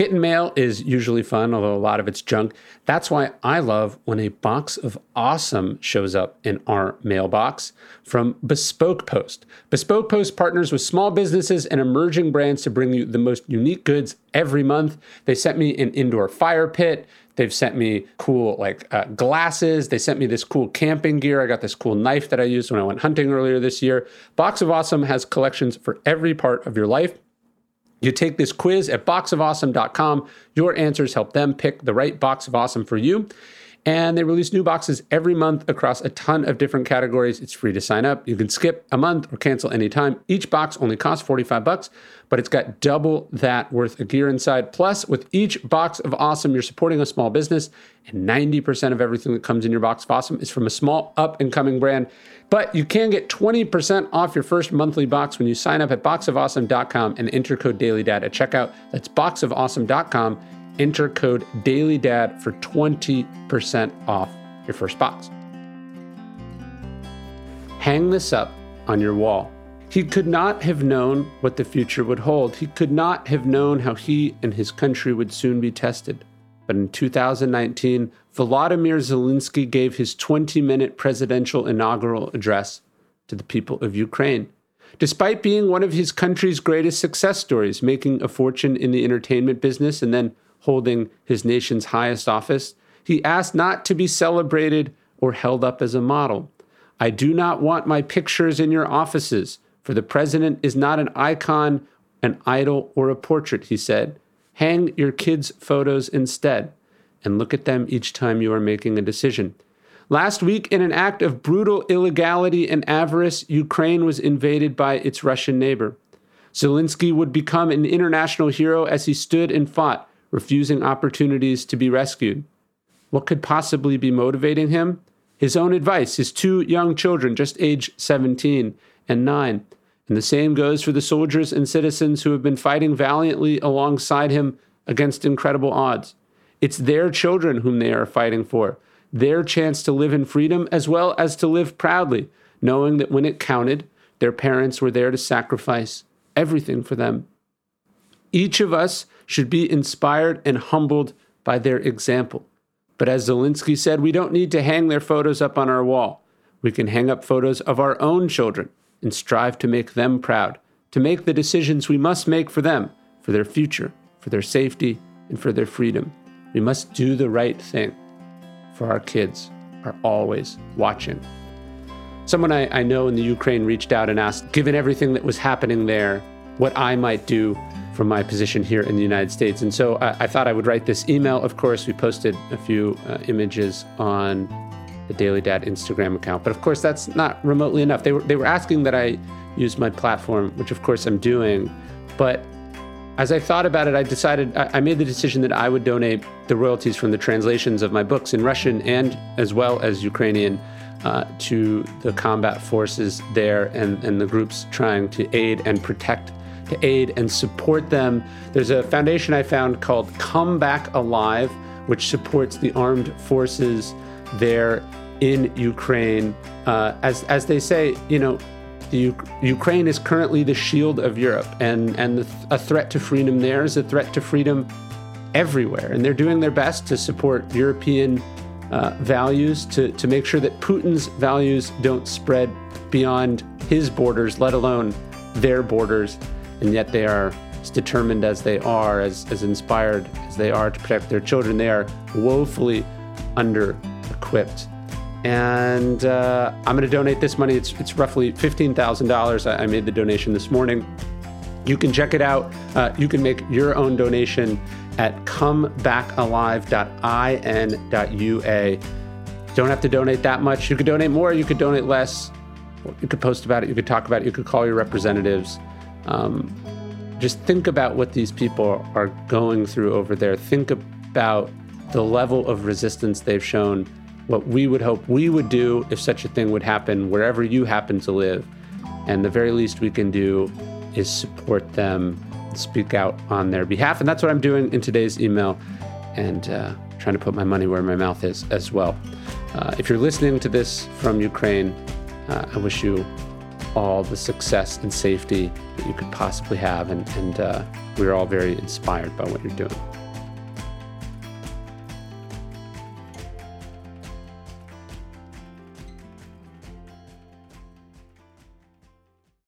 Getting mail is usually fun, although a lot of it's junk. That's why I love when a box of awesome shows up in our mailbox from Bespoke Post. Bespoke Post partners with small businesses and emerging brands to bring you the most unique goods every month. They sent me an indoor fire pit. They've sent me cool like uh, glasses. They sent me this cool camping gear. I got this cool knife that I used when I went hunting earlier this year. Box of Awesome has collections for every part of your life. You take this quiz at boxofawesome.com. Your answers help them pick the right box of awesome for you. And they release new boxes every month across a ton of different categories. It's free to sign up. You can skip a month or cancel anytime. Each box only costs 45 bucks, but it's got double that worth of gear inside. Plus, with each box of awesome, you're supporting a small business, and 90% of everything that comes in your box of awesome is from a small up and coming brand. But you can get 20% off your first monthly box when you sign up at boxofawesome.com and enter code DailyDad at checkout. That's boxofawesome.com enter code DailyDad for 20% off your first box. Hang this up on your wall. He could not have known what the future would hold. He could not have known how he and his country would soon be tested. But in 2019, Volodymyr Zelensky gave his 20 minute presidential inaugural address to the people of Ukraine. Despite being one of his country's greatest success stories, making a fortune in the entertainment business and then holding his nation's highest office, he asked not to be celebrated or held up as a model. I do not want my pictures in your offices, for the president is not an icon, an idol, or a portrait, he said. Hang your kids' photos instead and look at them each time you are making a decision. Last week, in an act of brutal illegality and avarice, Ukraine was invaded by its Russian neighbor. Zelensky would become an international hero as he stood and fought refusing opportunities to be rescued. What could possibly be motivating him? His own advice, his two young children, just age 17 and 9. And the same goes for the soldiers and citizens who have been fighting valiantly alongside him against incredible odds. It's their children whom they are fighting for, their chance to live in freedom as well as to live proudly, knowing that when it counted, their parents were there to sacrifice everything for them. Each of us should be inspired and humbled by their example. But as Zelensky said, we don't need to hang their photos up on our wall. We can hang up photos of our own children and strive to make them proud, to make the decisions we must make for them, for their future, for their safety, and for their freedom. We must do the right thing, for our kids are always watching. Someone I, I know in the Ukraine reached out and asked, given everything that was happening there, what I might do from my position here in the United States. And so I, I thought I would write this email. Of course, we posted a few uh, images on the Daily Dad Instagram account, but of course, that's not remotely enough. They were they were asking that I use my platform, which of course I'm doing, but as I thought about it, I decided I made the decision that I would donate the royalties from the translations of my books in Russian and as well as Ukrainian uh, to the combat forces there and, and the groups trying to aid and protect to aid and support them. There's a foundation I found called Come Back Alive, which supports the armed forces there in Ukraine. Uh, as, as they say, you know, U- Ukraine is currently the shield of Europe, and, and the, a threat to freedom there is a threat to freedom everywhere. And they're doing their best to support European uh, values, to, to make sure that Putin's values don't spread beyond his borders, let alone their borders and yet they are as determined as they are, as, as inspired as they are to protect their children. They are woefully under equipped. And uh, I'm going to donate this money. It's, it's roughly $15,000. I, I made the donation this morning. You can check it out. Uh, you can make your own donation at comebackalive.in.ua. Don't have to donate that much. You could donate more, you could donate less. You could post about it, you could talk about it, you could call your representatives. Um, just think about what these people are going through over there. Think about the level of resistance they've shown, what we would hope we would do if such a thing would happen wherever you happen to live. And the very least we can do is support them, speak out on their behalf. And that's what I'm doing in today's email and uh, trying to put my money where my mouth is as well. Uh, if you're listening to this from Ukraine, uh, I wish you all the success and safety that you could possibly have. And, and uh, we're all very inspired by what you're doing.